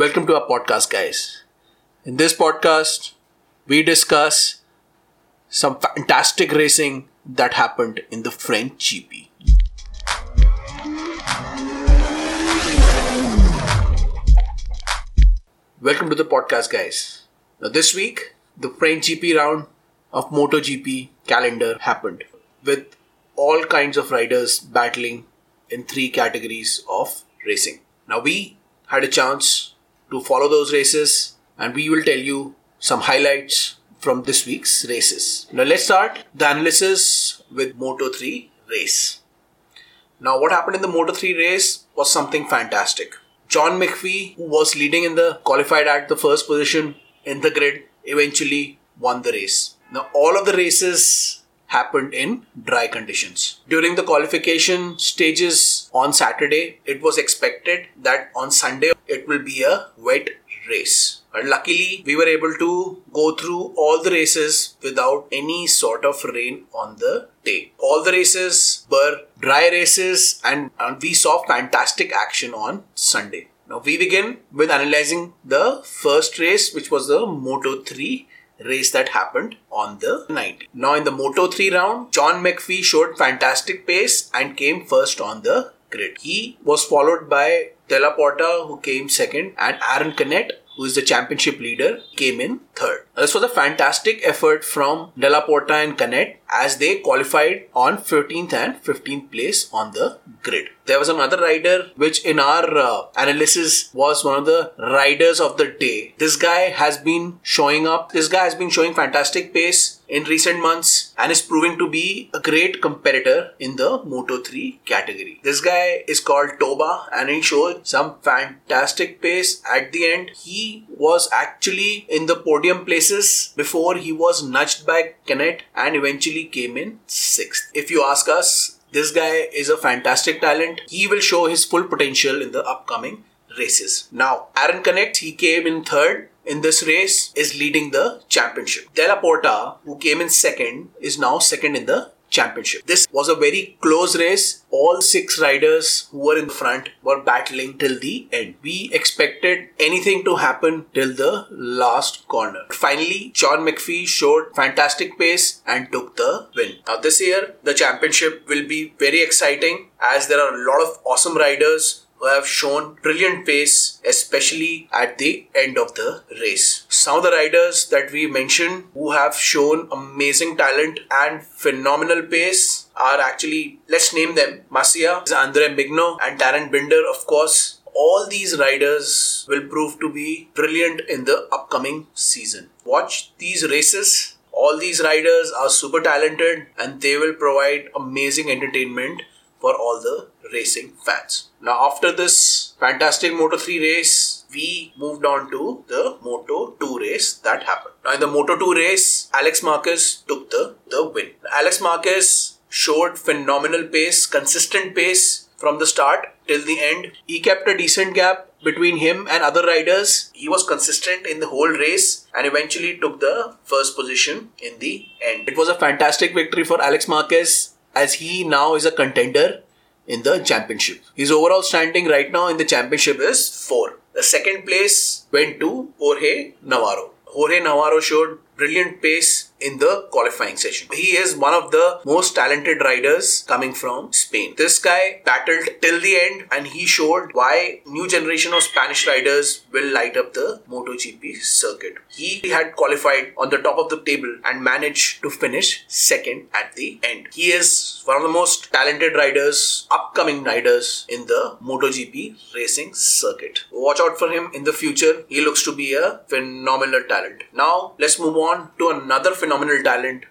Welcome to our podcast, guys. In this podcast, we discuss some fantastic racing that happened in the French GP. Welcome to the podcast, guys. Now, this week, the French GP round of MotoGP calendar happened with all kinds of riders battling in three categories of racing. Now, we had a chance to follow those races and we will tell you some highlights from this week's races. Now, let's start the analysis with Moto 3 race. Now, what happened in the Moto 3 race was something fantastic. John McPhee, who was leading in the qualified at the first position in the grid, eventually won the race. Now, all of the races happened in dry conditions. During the qualification stages on Saturday, it was expected that on Sunday it will be a wet race. But luckily, we were able to go through all the races without any sort of rain on the day. All the races were dry races, and, and we saw fantastic action on Sunday. Now, we begin with analyzing the first race, which was the Moto 3 race that happened on the 90. Now, in the Moto 3 round, John McPhee showed fantastic pace and came first on the grid. He was followed by Dalla Porta, who came second, and Aaron Canet, who is the championship leader, came in third. This was a fantastic effort from Dalla Porta and Canet as they qualified on 14th and 15th place on the grid. There was another rider which in our uh, analysis was one of the riders of the day. This guy has been showing up. This guy has been showing fantastic pace in recent months and is proving to be a great competitor in the Moto 3 category. This guy is called Toba and he showed some fantastic pace at the end. He was actually in the podium places before he was nudged by Canet and eventually came in sixth. If you ask us, this guy is a fantastic talent. He will show his full potential in the upcoming races. Now, Aaron Canet, he came in third in this race, is leading the championship. Dalla Porta, who came in second, is now second in the championship. This was a very close race. All six riders who were in front were battling till the end. We expected anything to happen till the last corner. Finally, John McPhee showed fantastic pace and took the win. Now, this year, the championship will be very exciting as there are a lot of awesome riders who have shown brilliant pace, especially at the end of the race. Some of the riders that we mentioned who have shown amazing talent and phenomenal pace are actually, let's name them Masia, Andre Migno, and Darryn Binder, of course. All these riders will prove to be brilliant in the upcoming season. Watch these races. All these riders are super talented and they will provide amazing entertainment for all the racing fans. Now, after this fantastic Moto 3 race, we moved on to the Moto 2 race that happened. Now, in the Moto 2 race, Alex Marquez took the, the win. Alex Marquez showed phenomenal pace, consistent pace from the start till the end. He kept a decent gap between him and other riders. He was consistent in the whole race and eventually took the first position in the end. It was a fantastic victory for Alex Marquez as he now is a contender in the championship. His overall standing right now in the championship is 4. The second place went to Jorge Navarro. Jorge Navarro showed brilliant pace in the qualifying session. He is one of the most talented riders coming from Spain. This guy battled till the end and he showed why new generation of Spanish riders will light up the MotoGP circuit. He had qualified on the top of the table and managed to finish second at the end. He is one of the most talented riders, upcoming riders in the MotoGP racing circuit. Watch out for him in the future. He looks to be a phenomenal talent. Now let's move on to another phenomenal talent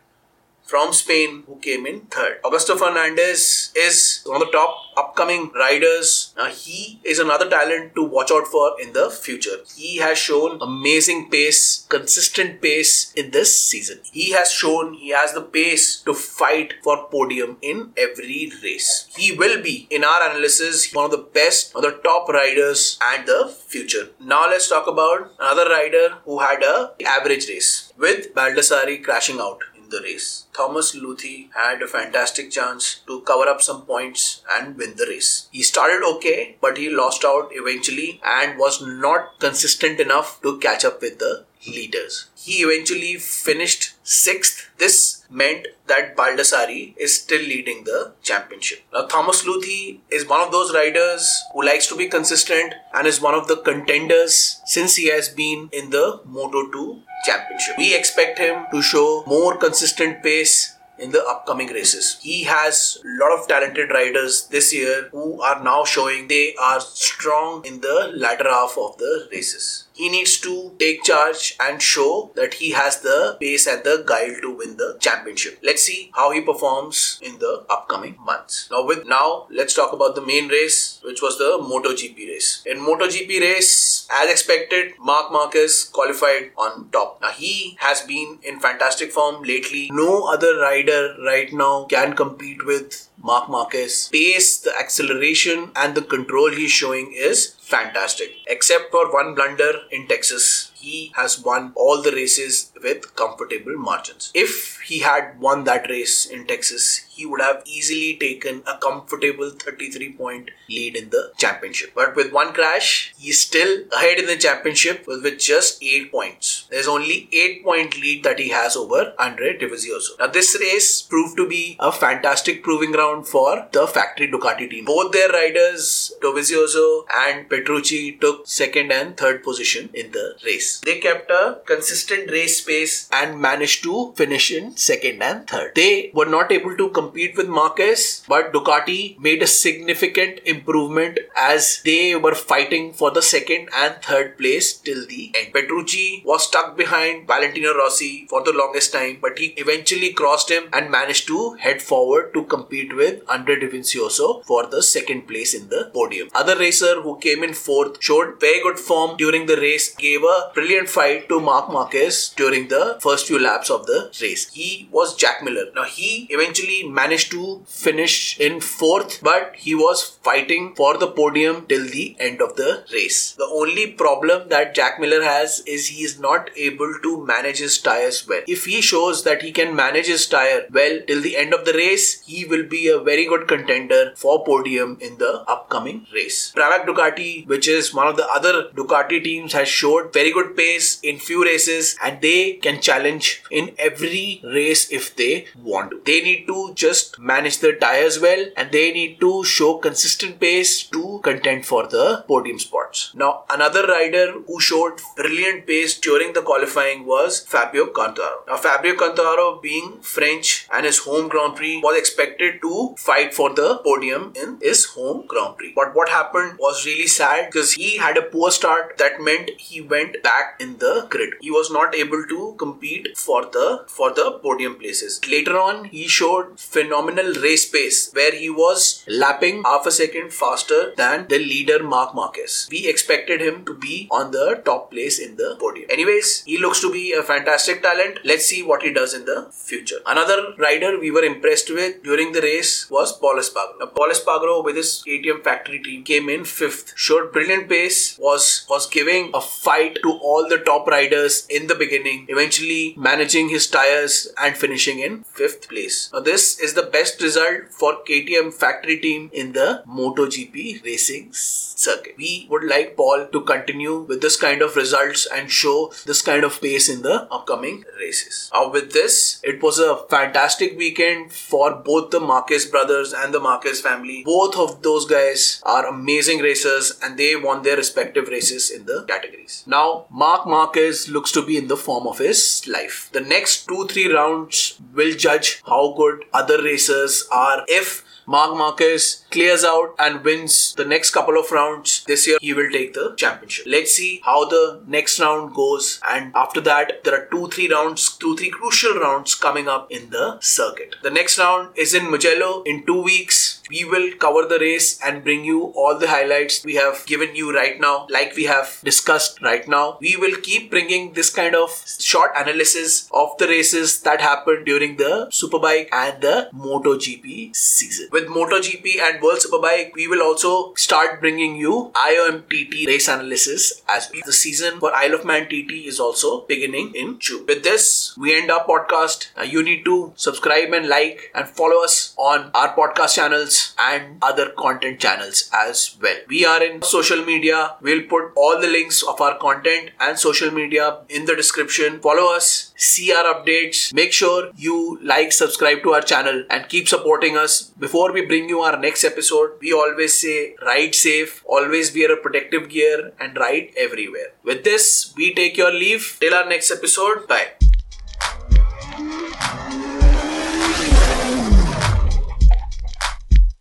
from Spain who came in third. Augusto Fernandez is one of the top upcoming riders. Now, he is another talent to watch out for in the future. He has shown amazing pace, consistent pace in this season. He has shown he has the pace to fight for podium in every race. He will be, in our analysis, one of the best, one of the top riders and the future. Now let's talk about another rider who had a average race with Baldassarri crashing out the race. Thomas Luthi had a fantastic chance to cover up some points and win the race. He started okay, but he lost out eventually and was not consistent enough to catch up with the leaders. He eventually finished sixth. This meant that Baldassarri is still leading the championship. Now, Thomas Luthi is one of those riders who likes to be consistent and is one of the contenders since he has been in the Moto 2 championship. We expect him to show more consistent pace in the upcoming races. He has a lot of talented riders this year who are now showing they are strong in the latter half of the races he needs to take charge and show that he has the pace and the guile to win the championship. Let's see how he performs in the upcoming months. Now, with now, let's talk about the main race, which was the MotoGP race. In MotoGP race, as expected, Marc Marquez qualified on top. Now, he has been in fantastic form lately. No other rider right now can compete with Marc Marquez. Pace, the acceleration, and the control he's showing is fantastic. Except for one blunder in Texas, he has won all the races with comfortable margins. If he had won that race in Texas, he would have easily taken a comfortable 33 point lead in the championship. But with one crash, he's still ahead in the championship with just 8 points. There's only 8 point lead that he has over Andre Dovizioso. Now, this race proved to be a fantastic proving ground for the factory Ducati team. Both their riders, Dovizioso and Petrucci, took second and third position in the race. They kept a consistent race pace and managed to finish in second and third. They were not able to compete with Marquez, but Ducati made a significant improvement as they were fighting for the second and third place till the end. Petrucci was stuck behind Valentino Rossi for the longest time, but he eventually crossed him and managed to head forward to compete with Andre Dovizioso for the second place in the podium. Other racer who came in fourth showed very good form during the race, gave a brilliant fight to Marc Marquez during the first few laps of the race. He was Jack Miller. Now he eventually managed to finish in fourth, but he was fighting for the podium till the end of the race. The only problem that Jack Miller has is he is not able to manage his tires well. If he shows that he can manage his tire well till the end of the race, he will be a very good contender for podium in the upcoming race. Pramac Ducati, which is one of the other Ducati teams, has showed very good pace in few races and they can challenge in every race if they want to. They need to just manage their tires well and they need to show consistent pace to contend for the podium spots. Now, another rider who showed brilliant pace during the qualifying was Fabio Quartararo. Now, Fabio Quartararo being French and his home Grand Prix was expected to fight for the podium in his home Grand Prix. But what happened was really sad because he had a poor start that meant he went back in the grid. He was not able to compete for the for the podium places. Later on, he showed phenomenal race pace where he was lapping half a second faster than the leader Marc Marquez. We expected him to be on the top place in the podium. Anyways, he looks to be a fantastic talent. Let's see what he does in the future. Another rider we were impressed with during the race was Pol Espargaro. Now, Pol Espargaro with his KTM factory team came in fifth, brilliant pace, was was giving a fight to all the top riders in the beginning, eventually managing his tires and finishing in fifth place. Now, this is the best result for KTM factory team in the MotoGP racing circuit. We would like Pol to continue with this kind of results and show this kind of pace in the upcoming races. Now, with this, it was a fantastic weekend for both the Marquez brothers and the Marquez family. Both of those guys are amazing racers and they won their respective races in the categories. Now, Marc Marquez looks to be in the form of his life. The next two, three rounds will judge how good other racers are. If Marc Marquez clears out and wins the next couple of rounds this year, he will take the championship. Let's see how the next round goes. And after that, there are two, three rounds, two, three crucial rounds coming up in the circuit. The next round is in Mugello in two weeks We will cover the race and bring you all the highlights we have given you right now, like we have discussed right now. We will keep bringing this kind of short analysis of the races that happened during the Superbike and the MotoGP season. With MotoGP and World Superbike, we will also start bringing you IOMTT race analysis as well. The season for Isle of Man TT is also beginning in June. With this, we end our podcast. Uh, you need to subscribe and like and follow us on our podcast channels and other content channels as well. We are in social media. We'll put all the links of our content and social media in the description. Follow us, see our updates. Make sure you like, subscribe to our channel and keep supporting us. Before we bring you our next episode, we always say ride safe, always wear a protective gear and ride everywhere. With this, we take your leave. Till our next episode. Bye.